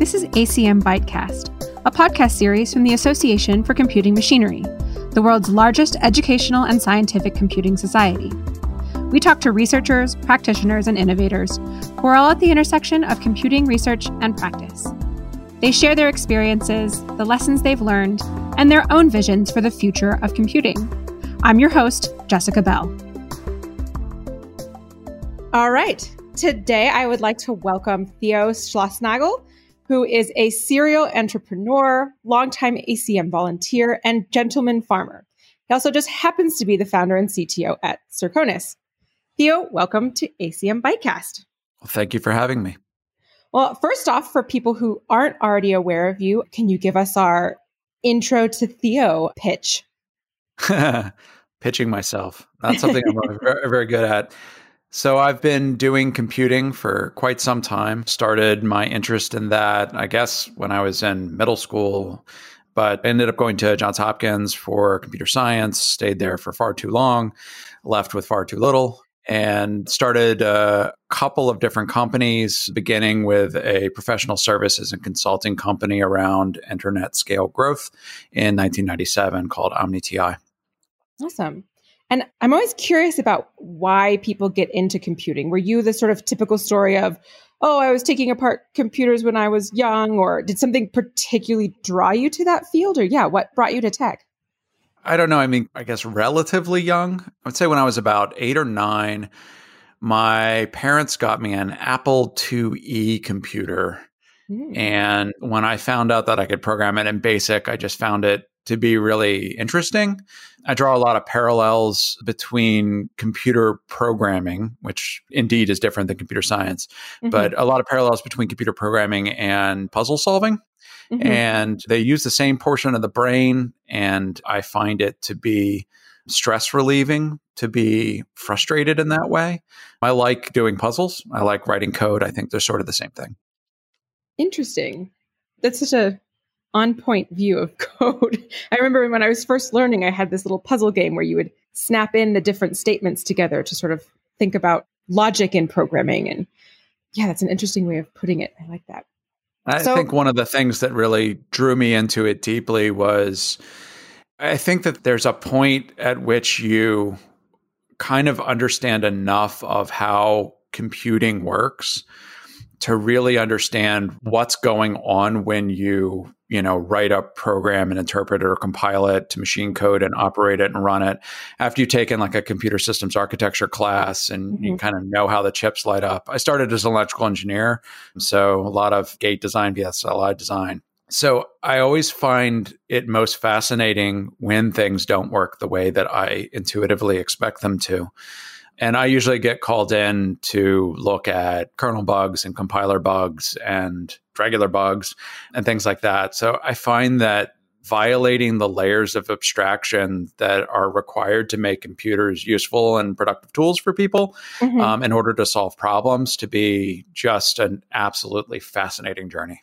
This is ACM Bytecast, a podcast series from the Association for Computing Machinery, the world's largest educational and scientific computing society. We talk to researchers, practitioners, and innovators who are all at the intersection of computing research and practice. They share their experiences, the lessons they've learned, and their own visions for the future of computing. I'm your host, Jessica Bell. All right. Today, I would like to welcome Theo Schlossnagle, who is a serial entrepreneur, longtime ACM volunteer, and gentleman farmer. He also just happens to be the founder and CTO at Circonus. Theo, welcome to ACM Bytecast. Well, thank you for having me. Well, first off, for people who aren't already aware of you, can you give us our intro to Theo pitch? Pitching myself. That's something I'm very, very good at. So I've been doing computing for quite some time. Started my interest in that, I guess, when I was in middle school, but ended up going to Johns Hopkins for computer science, stayed there for far too long, left with far too little, and started a couple of different companies, beginning with a professional services and consulting company around internet scale growth in 1997 called OmniTI. Awesome. And I'm always curious about why people get into computing. Were you the sort of typical story of, oh, I was taking apart computers when I was young, or did something particularly draw you to that field? Or, yeah, what brought you to tech? I don't know. I mean, I guess relatively young. I would say when I was about eight or nine, my parents got me an Apple IIe computer. Mm. And when I found out that I could program it in BASIC, I just found it to be really interesting. I draw a lot of parallels between computer programming, which indeed is different than computer science, mm-hmm. but a lot of parallels between computer programming and puzzle solving. Mm-hmm. And they use the same portion of the brain. And I find it to be stress relieving to be frustrated in that way. I like doing puzzles. I like writing code. I think they're sort of the same thing. Interesting. That's such a on point view of code. I remember when I was first learning, I had this little puzzle game where you would snap in the different statements together to sort of think about logic in programming. And yeah, that's an interesting way of putting it. I like that. I so, think one of the things that really drew me into it deeply was I think that there's a point at which you kind of understand enough of how computing works to really understand what's going on when you you know write up program and interpret it or compile it to machine code and operate it and run it. After you've taken like a computer systems architecture class and mm-hmm. you kind of know how the chips light up. I started as an electrical engineer so a lot of gate design VLSI design. So i always find it most fascinating when things don't work the way that i intuitively expect them to and I usually get called in to look at kernel bugs and compiler bugs and regular bugs and things like that. So I find that violating the layers of abstraction that are required to make computers useful and productive tools for people mm-hmm. um, in order to solve problems to be just an absolutely fascinating journey.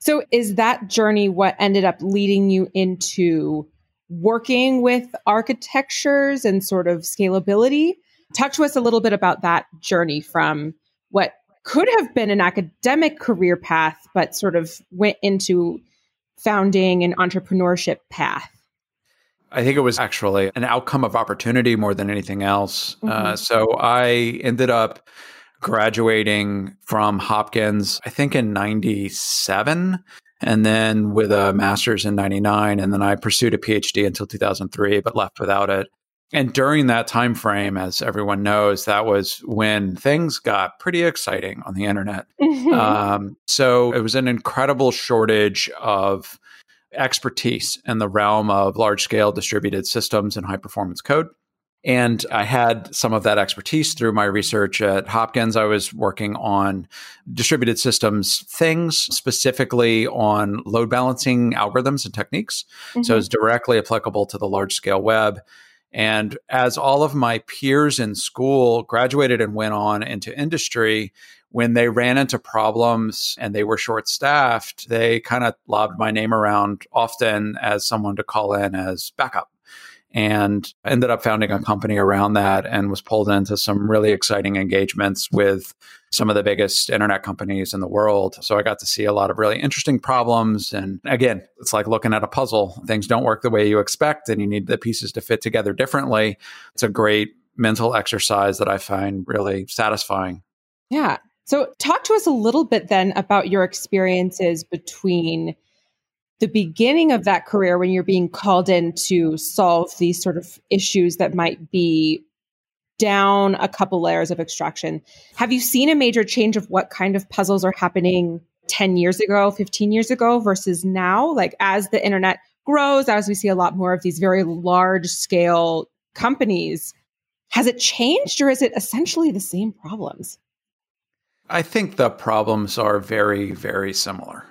So, is that journey what ended up leading you into working with architectures and sort of scalability? Talk to us a little bit about that journey from what could have been an academic career path, but sort of went into founding an entrepreneurship path. I think it was actually an outcome of opportunity more than anything else. Uh, mm-hmm. Uh, so I ended up graduating from Hopkins, I think in 97, and then with a master's in 99. And then I pursued a PhD until 2003, but left without it and during that time frame as everyone knows that was when things got pretty exciting on the internet mm-hmm. um, so it was an incredible shortage of expertise in the realm of large scale distributed systems and high performance code and I had some of that expertise through my research at Hopkins. I was working on distributed systems things, specifically on load balancing algorithms and techniques. Mm-hmm. So it's directly applicable to the large scale web. And as all of my peers in school graduated and went on into industry, when they ran into problems and they were short staffed, they kind of lobbed my name around often as someone to call in as backup. And ended up founding a company around that and was pulled into some really exciting engagements with some of the biggest internet companies in the world. So I got to see a lot of really interesting problems. And again, it's like looking at a puzzle. Things don't work the way you expect, and you need the pieces to fit together differently. It's a great mental exercise that I find really satisfying. Yeah. So, talk to us a little bit then about your experiences between the beginning of that career when you're being called in to solve these sort of issues that might be down a couple layers of abstraction. Have you seen a major change of what kind of puzzles are happening 10 years ago, 15 years ago versus now? Like as the internet grows, as we see a lot more of these very large scale companies, has it changed or is it essentially the same problems? I think the problems are very, very similar.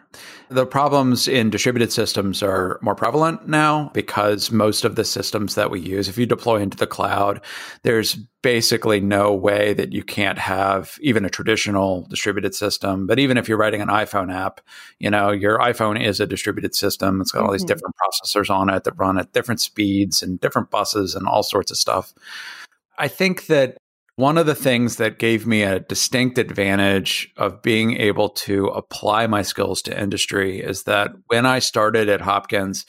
The problems in distributed systems are more prevalent now because most of the systems that we use, if you deploy into the cloud, there's basically no way that you can't have even a traditional distributed system. But even if you're writing an iPhone app, you know, your iPhone is a distributed system. It's got all these mm-hmm. different processors on it that run at different speeds and different buses and all sorts of stuff. I think that one of the things that gave me a distinct advantage of being able to apply my skills to industry is that when I started at Hopkins,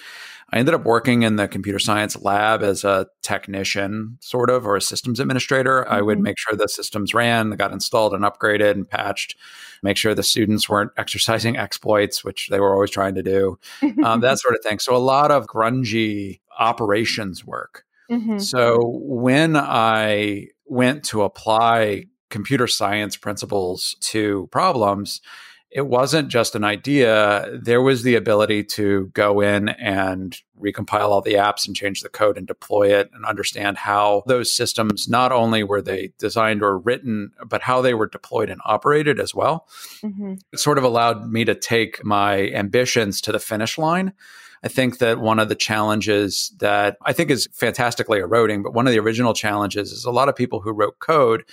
I ended up working in the computer science lab as a technician, sort of, or a systems administrator. Mm-hmm. I would mm-hmm. make sure the systems ran, got installed and upgraded and patched, make sure the students weren't exercising exploits, which they were always trying to do, um, that sort of thing. So a lot of grungy operations work. Mm-hmm. So when I went to apply computer science principles to problems, it wasn't just an idea. There was the ability to go in and recompile all the apps and change the code and deploy it and understand how those systems not only were they designed or written, but how they were deployed and operated as well. Mm-hmm. It sort of allowed me to take my ambitions to the finish line I think that one of the challenges that I think is fantastically eroding, but one of the original challenges is a lot of people who wrote code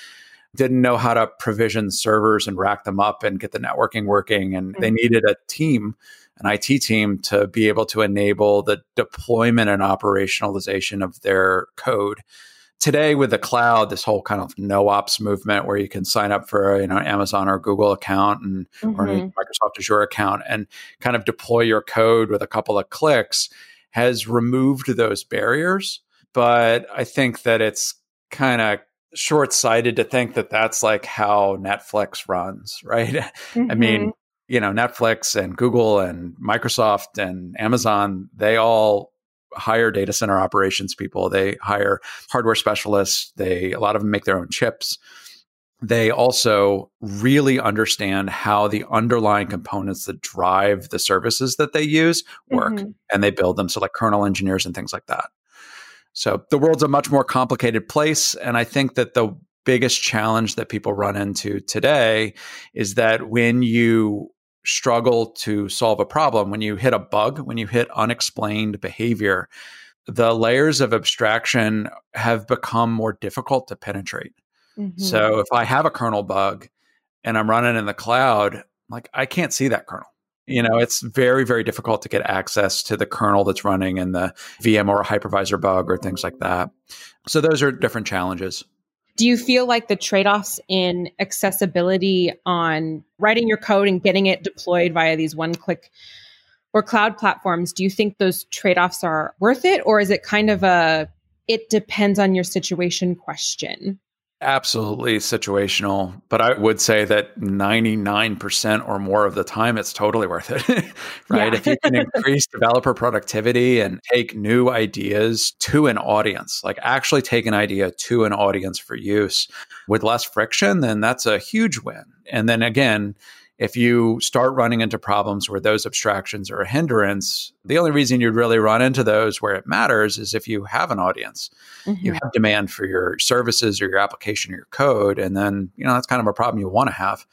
didn't know how to provision servers and rack them up and get the networking working. And mm-hmm. they needed a team, an IT team, to be able to enable the deployment and operationalization of their code today with the cloud, this whole kind of no ops movement where you can sign up for you know Amazon or Google account and mm-hmm. or Microsoft Azure account and kind of deploy your code with a couple of clicks has removed those barriers. But I think that it's kind of short sighted to think that that's like how Netflix runs, right? Mm-hmm. I mean, you know, Netflix and Google and Microsoft and Amazon, they all hire data center operations people. They hire hardware specialists. They a lot of them make their own chips. They also really understand how the underlying components that drive the services that they use work mm-hmm. and they build them. So, like kernel engineers and things like that. So, the world's a much more complicated place. And I think that the biggest challenge that people run into today is that when you struggle to solve a problem, when you hit a bug, when you hit unexplained behavior, the layers of abstraction have become more difficult to penetrate. Mm-hmm. So if I have a kernel bug and I'm running in the cloud, like I can't see that kernel. You know, it's very, very difficult to get access to the kernel that's running in the VM or a hypervisor bug or things like that. So those are different challenges. Do you feel like the trade offs in accessibility on writing your code and getting it deployed via these one click or cloud platforms, do you think those trade offs are worth it? Or is it kind of a, it depends on your situation question? Absolutely situational, but I would say that 99% or more of the time it's totally worth it. right? If you can increase developer productivity and take new ideas to an audience, like actually take an idea to an audience for use with less friction, then that's a huge win. And then again, if you start running into problems where those abstractions are a hindrance, the only reason you'd really run into those where it matters is if you have an audience, mm-hmm. you have demand for your services or your application or your code. And then, you know, that's kind of a problem you want to have.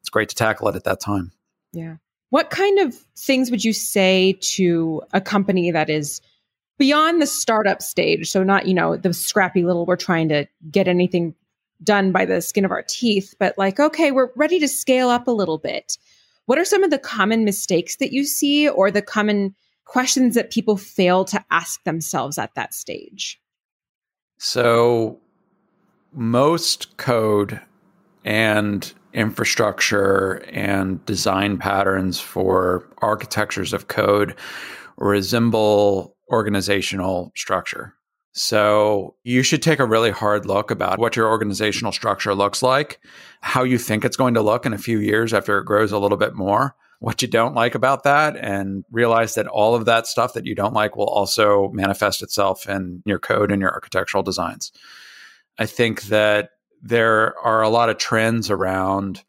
It's great to tackle it at that time. Yeah. What kind of things would you say to a company that is beyond the startup stage? So, not, you know, the scrappy little, we're trying to get anything done by the skin of our teeth, but like, okay, we're ready to scale up a little bit. What are some of the common mistakes that you see or the common questions that people fail to ask themselves at that stage? So, most code and infrastructure and design patterns for architectures of code resemble organizational structure. So you should take a really hard look about what your organizational structure looks like, how you think it's going to look in a few years after it grows a little bit more, what you don't like about that, and realize that all of that stuff that you don't like will also manifest itself in your code and your architectural designs. I think that there are a lot of trends around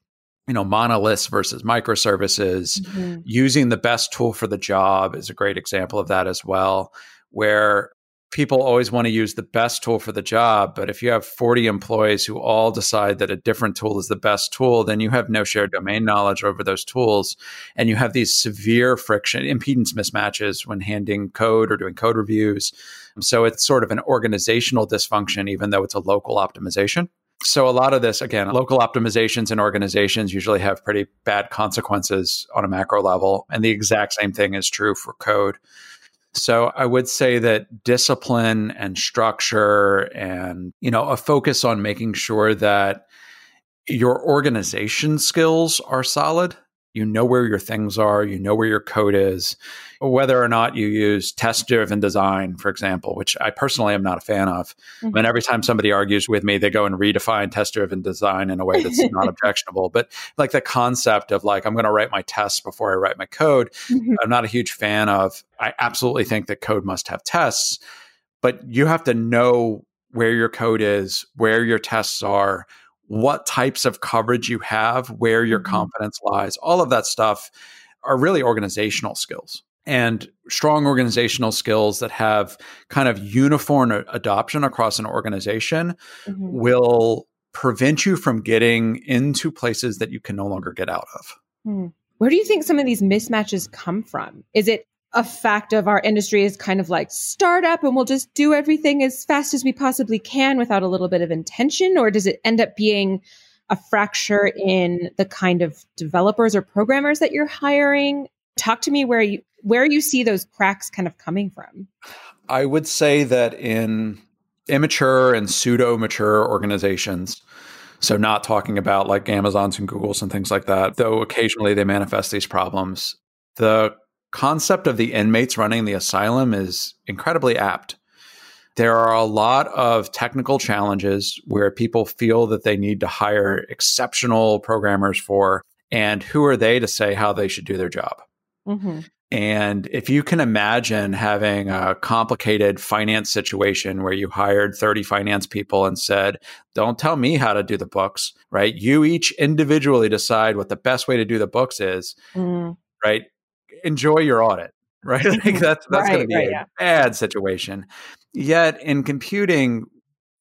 you know monoliths versus microservices mm-hmm. using the best tool for the job is a great example of that as well where people always want to use the best tool for the job. But if you have 40 employees who all decide that a different tool is the best tool, then you have no shared domain knowledge over those tools. And you have these severe friction, impedance mismatches when handing code or doing code reviews. So it's sort of an organizational dysfunction, even though it's a local optimization. So a lot of this, again, local optimizations in organizations usually have pretty bad consequences on a macro level. And the exact same thing is true for code. So I would say that discipline and structure and, you know, a focus on making sure that your organization skills are solid you know where your things are, you know where your code is, whether or not you use test driven design, for example, which I personally am not a fan of. Mm-hmm. And every time somebody argues with me, they go and redefine test driven design in a way that's not objectionable. But like the concept of like, I'm going to write my tests before I write my code, mm-hmm. I'm not a huge fan of. I absolutely think that code must have tests, but you have to know where your code is, where your tests are what types of coverage you have, where your mm-hmm. lies, all of that stuff are really organizational skills and strong organizational skills that have kind of uniform adoption across an organization mm-hmm. will prevent you from getting into places that you can no longer get out of. Mm. Where do you think some of these mismatches come from? Is it a fact of our industry is kind of like startup and we'll just do everything as fast as we possibly can without a little bit of intention? Or does it end up being a fracture in the kind of developers or programmers that you're hiring? Talk to me where you where you see those cracks kind of coming from. I would say that in immature and pseudo mature organizations, so not talking about like Amazons and Googles and things like that, though occasionally they manifest these problems. The concept of the inmates running the asylum is incredibly apt. There are a lot of technical challenges where people feel that they need to hire exceptional programmers for, and who are they to say how they should do their job? Mm-hmm. And if you can imagine having a complicated finance situation where you hired 30 finance people and said, don't tell me how to do the books, right? You each individually decide what the best way to do the books is, mm. right? Enjoy your audit, right? like that's that's right, going to be right, a yeah. bad situation. Yet in computing,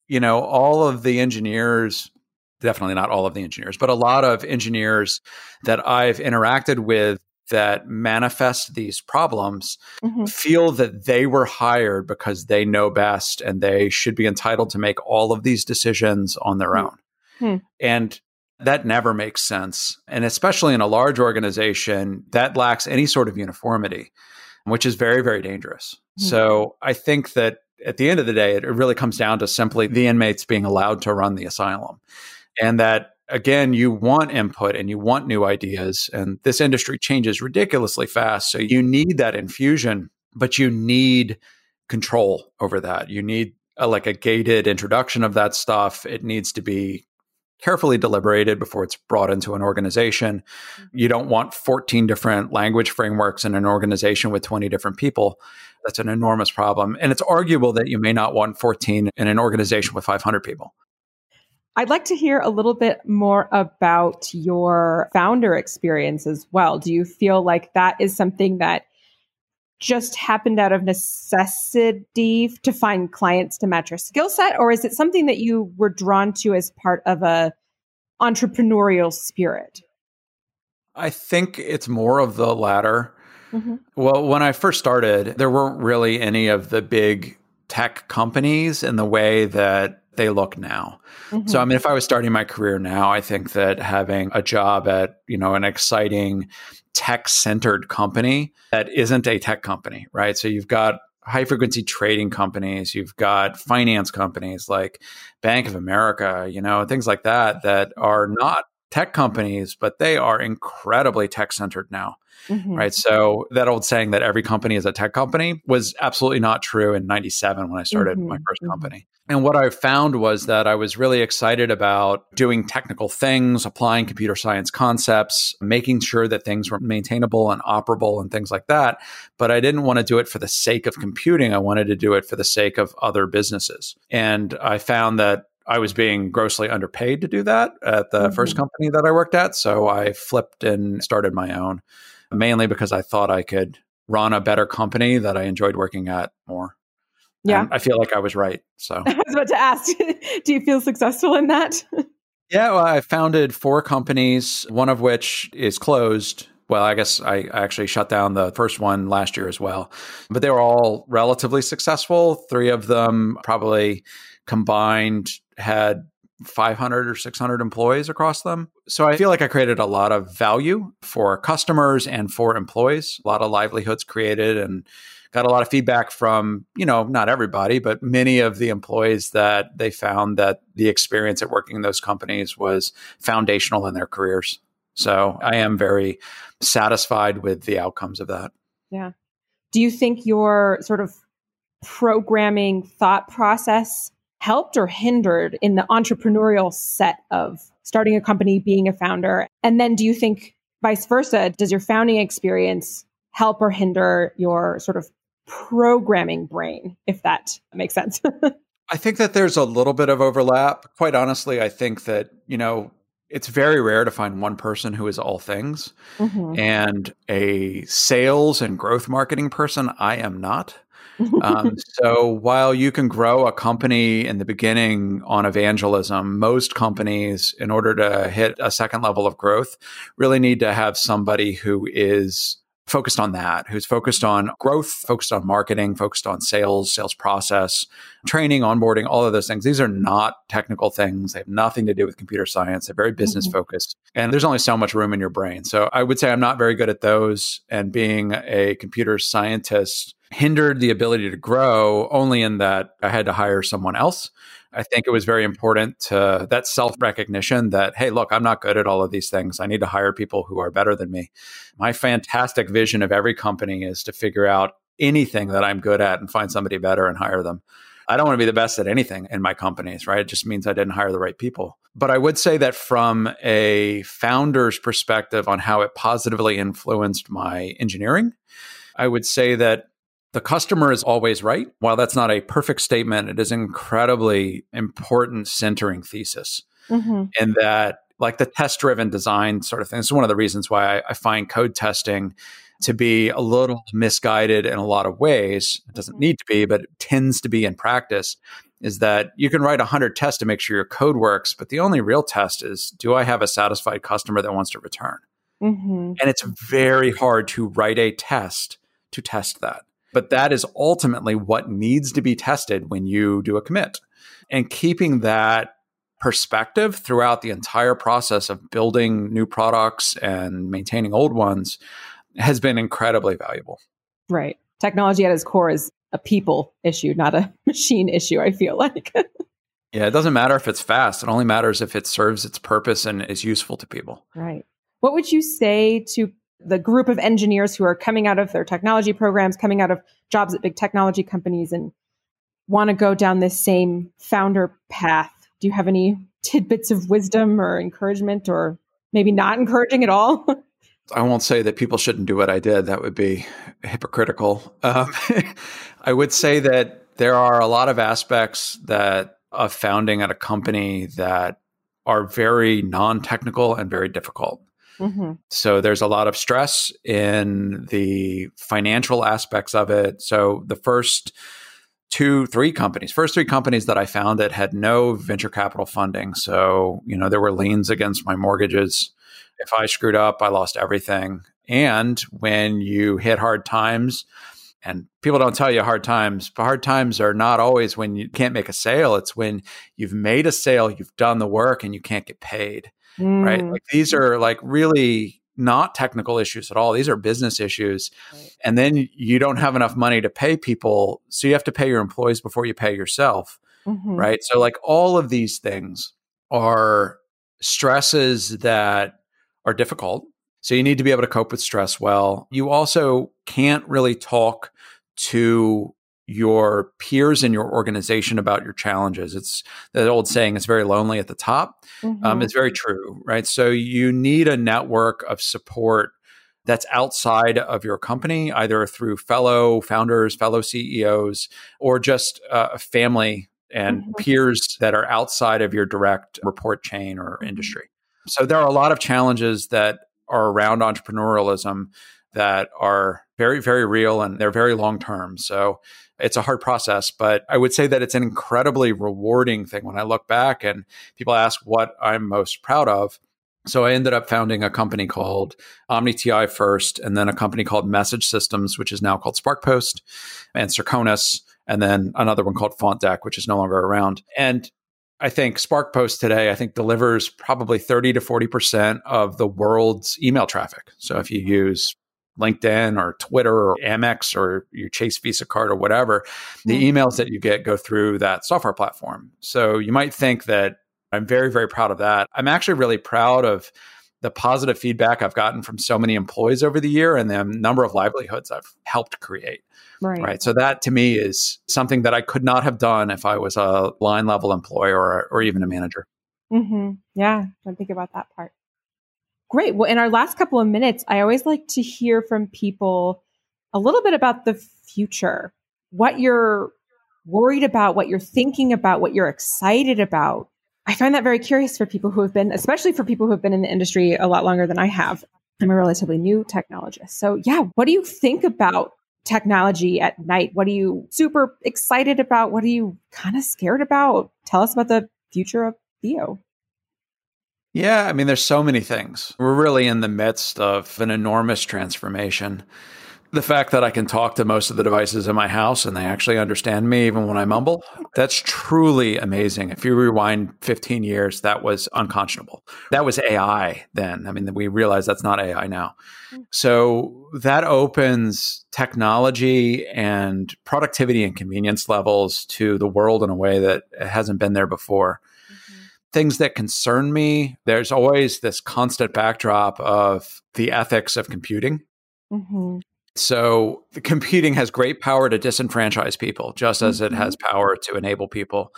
you know, all of the engineers, definitely not all of the engineers, but a lot of engineers that I've interacted with that manifest these problems mm-hmm. feel that they were hired because they know best and they should be entitled to make all of these decisions on their mm-hmm. own. Hmm. And that never makes sense. And especially in a large organization, that lacks any sort of uniformity, which is very, very dangerous. Mm-hmm. So I think that at the end of the day, it really comes down to simply the inmates being allowed to run the asylum. And that again, you want input and you want new ideas. And this industry changes ridiculously fast. So you need that infusion, but you need control over that. You need a, like a gated introduction of that stuff. It needs to be carefully deliberated before it's brought into an organization. Mm-hmm. You don't want 14 different language frameworks in an organization with 20 different people. That's an enormous problem. And it's arguable that you may not want 14 in an organization with 500 people. I'd like to hear a little bit more about your founder experience as well. Do you feel like that is something that just happened out of necessity to find clients to match your skill set or is it something that you were drawn to as part of a entrepreneurial spirit i think it's more of the latter mm-hmm. well when i first started there weren't really any of the big tech companies in the way that they look now. Mm-hmm. So I mean if I was starting my career now, I think that having a job at, you know, an exciting tech centered company that isn't a tech company, right? So you've got high frequency trading companies, you've got finance companies like Bank of America, you know, things like that that are not tech companies, but they are incredibly tech centered now. Mm-hmm. Right. So that old saying that every company is a tech company was absolutely not true in 97 when I started mm-hmm. my 1st mm-hmm. company. And what I found was that I was really excited about doing technical things, applying computer science concepts, making sure that things were maintainable and operable and things like that. But I didn't want to do it for the sake of computing. I wanted to do it for the sake of other businesses. And I found that I was being grossly underpaid to do that at the mm-hmm. first company that I worked at. So I flipped and started my own, mainly because I thought I could run a better company that I enjoyed working at more. Yeah. I feel like I was right. So I was about to ask, do you feel successful in that? yeah, well, I founded four companies, one of which is closed. Well, I guess I actually shut down the first one last year as well. But they were all relatively successful. Three of them probably combined had 500 or 600 employees across them. So I feel like I created a lot of value for customers and for employees, a lot of livelihoods created and got a lot of feedback from, you know, not everybody, but many of the employees that they found that the experience at working in those companies was foundational in their careers. So I am very satisfied with the outcomes of that. Yeah. Do you think your sort of programming thought process helped or hindered in the entrepreneurial set of starting a company, being a founder? And then do you think vice versa? Does your founding experience help or hinder your sort of programming brain, if that makes sense. I think that there's a little bit of overlap. Quite honestly, I think that, you know, it's very rare to find one person who is all things. Mm-hmm. And a sales and growth marketing person, I am not. Um, so while you can grow a company in the beginning on evangelism, most companies, in order to hit a second level of growth, really need to have somebody who is focused on that, who's focused on growth, focused on marketing, focused on sales, sales process, training, onboarding, all of those things. These are not technical things. They have nothing to do with computer science. They're very business mm-hmm. focused. And there's only so much room in your brain. So I would say I'm not very good at those. And being a computer scientist hindered the ability to grow only in that I had to hire someone else I think it was very important to that self recognition that, hey, look, I'm not good at all of these things. I need to hire people who are better than me. My fantastic vision of every company is to figure out anything that I'm good at and find somebody better and hire them. I don't want to be the best at anything in my companies, right? It just means I didn't hire the right people. But I would say that from a founder's perspective on how it positively influenced my engineering, I would say that the customer is always right. While that's not a perfect statement, it is incredibly important centering thesis. Mm-hmm. And that, like the test driven design sort of thing, this is one of the reasons why I, I, find code testing to be a little misguided in a lot of ways. It doesn't mm-hmm. need to be, but it tends to be in practice. Is that you can write 100 tests to make sure your code works, but the only real test is do I have a satisfied customer that wants to return? Mm-hmm. And it's very hard to write a test to test that. But that is ultimately what needs to be tested when you do a commit. And keeping that perspective throughout the entire process of building new products and maintaining old ones has been incredibly valuable. Right. Technology at its core is a people issue, not a machine issue, I feel like. yeah, it doesn't matter if it's fast. It only matters if it serves its purpose and is useful to people. Right. What would you say to the group of engineers who are coming out of their technology programs, coming out of jobs at big technology companies, and want to go down this same founder path. Do you have any tidbits of wisdom or encouragement, or maybe not encouraging at all? I won't say that people shouldn't do what I did. That would be hypocritical. Um, I would say that there are a lot of aspects that of founding at a company that are very non-technical and very difficult. Mm-hmm. So there's a lot of stress in the financial aspects of it. So the first two, three companies, first three companies that I founded had no venture capital funding. So, you know, there were liens against my mortgages. If I screwed up, I lost everything. And when you hit hard times, and people don't tell you hard times, but hard times are not always when you can't make a sale. It's when you've made a sale, you've done the work, and you can't get paid mm. right? Like these are like really not technical issues at all. These are business issues. Right. And then you don't have enough money to pay people. So you have to pay your employees before you pay yourself. Mm-hmm. Right. So, like, all of these things are stresses that are difficult. So, you need to be able to cope with stress well. You also can't really talk to your peers in your organization about your challenges. It's that old saying, it's very lonely at the top. Um, mm-hmm. Um, it's very true, right? So you need a network of support that's outside of your company, either through fellow founders, fellow CEOs, or just uh, a family and mm-hmm. peers that are outside of your direct report chain or mm-hmm. industry. So there are a lot of challenges that are around entrepreneurialism that are very, very real and they're very long term. So it's a hard process, but I would say that it's an incredibly rewarding thing when I look back and people ask what I'm most proud of. So I ended up founding a company called OmniTI first, and then a company called Message Systems, which is now called SparkPost, and Circonus, and then another one called FontDeck, which is no longer around. And I think SparkPost today, I think delivers probably 30 to 40% of the world's email traffic. So if you use LinkedIn or Twitter or Amex or your Chase Visa card or whatever, the mm-hmm. emails that you get go through that software platform. So you might think that I'm very, very proud of that. I'm actually really proud of the positive feedback I've gotten from so many employees over the year and the number of livelihoods I've helped create. Right. right. So that to me is something that I could not have done if I was a line level employee or, or even a manager. Mm-hmm. Yeah. Don't think about that part. Great. Well, in our last couple of minutes, I always like to hear from people a little bit about the future, what you're worried about, what you're thinking about, what you're excited about. I find that very curious for people who have been, especially for people who have been in the industry a lot longer than I have. I'm a relatively new technologist. So, yeah, what do you think about technology at night? What are you super excited about? What are you kind of scared about? Tell us about the future of Theo. Yeah, I mean, there's so many things. We're really in the midst of an enormous transformation. The fact that I can talk to most of the devices in my house and they actually understand me even when I mumble, that's truly amazing. If you rewind 15 years, that was unconscionable. That was AI then. I mean, we realize that's not AI now. Mm. So that opens technology and productivity and convenience levels to the world in a way that hasn't been there before things that concern me, there's always this constant backdrop of the ethics of computing. Mm-hmm. So, the computing has great power to disenfranchise people, just as mm-hmm. it has mm-hmm. power to enable people.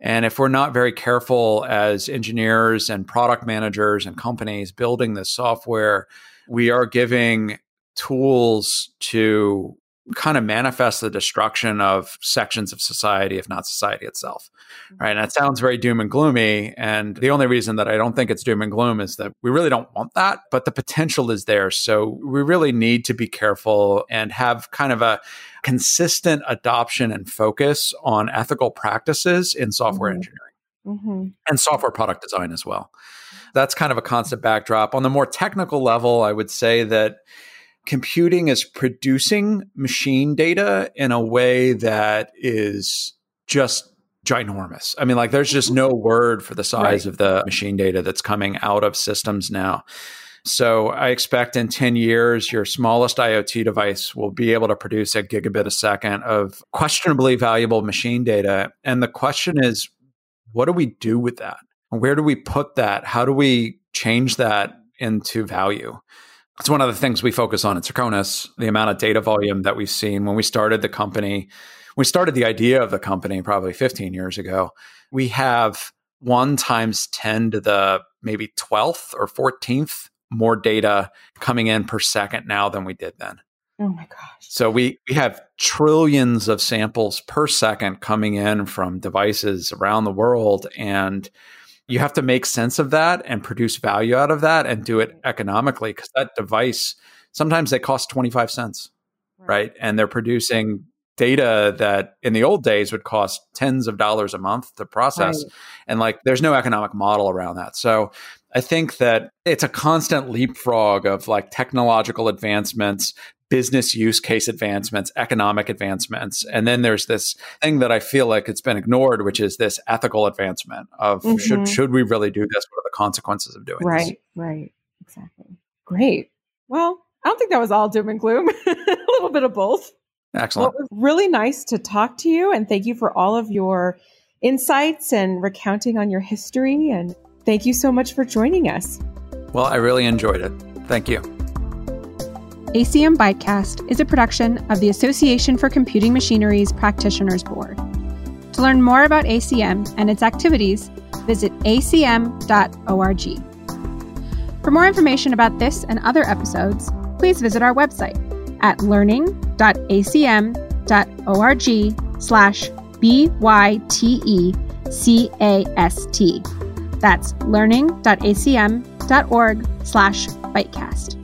And if we're not very careful as engineers and product managers and companies building this software, we are giving tools to kind of manifest the destruction of sections of society, if not society itself. Mm-hmm. Right. And it sounds very doom and gloomy. And the only reason that I don't think it's doom and gloom is that we really don't want that, but the potential is there. So we really need to be careful and have kind of a consistent adoption and focus on ethical practices in software mm-hmm. engineering. Mm-hmm. And software product design as well. That's kind of a constant backdrop. On the more technical level, I would say that computing is producing machine data in a way that is just ginormous. I mean, like, there's just no word for the size right. of the machine data that's coming out of systems now. So I expect in 10 years, your smallest IoT device will be able to produce a gigabit a second of questionably valuable machine data. And the question is, what do we do with that? Where do we put that? How do we change that into value? It's one of the things we focus on at Circonus, the amount of data volume that we've seen when we started the company. We started the idea of the company probably 15 years ago. We have one times 10 to the maybe 12th or 14th more data coming in per second now than we did then. Oh my gosh. So we, we have trillions of samples per second coming in from devices around the world. And you have to make sense of that and produce value out of that and do it economically because that device sometimes they cost 25 cents right. right. and they're producing data that in the old days would cost tens of dollars a month to process right. and like there's no economic model around that so i think that it's a constant leapfrog of like technological advancements business use case advancements, economic advancements. And then there's this thing that I feel like it's been ignored, which is this ethical advancement of mm-hmm. should should we really do this? What are the consequences of doing right, this? Right, right. Exactly. Great. Well, I don't think that was all doom and gloom. a little bit of both. Excellent. Well, it was really nice to talk to you and thank you for all of your insights and recounting on your history. And thank you so much for joining us. Well, I really enjoyed it. Thank you. ACM Bytecast is a production of the Association for Computing Machinery's Practitioners Board. To learn more about ACM and its activities, visit acm.org. For more information about this and other episodes, please visit our website at learning.acm.org slash B-Y-T-E-C-A-S-T. That's learning.acm.org slash bytecast.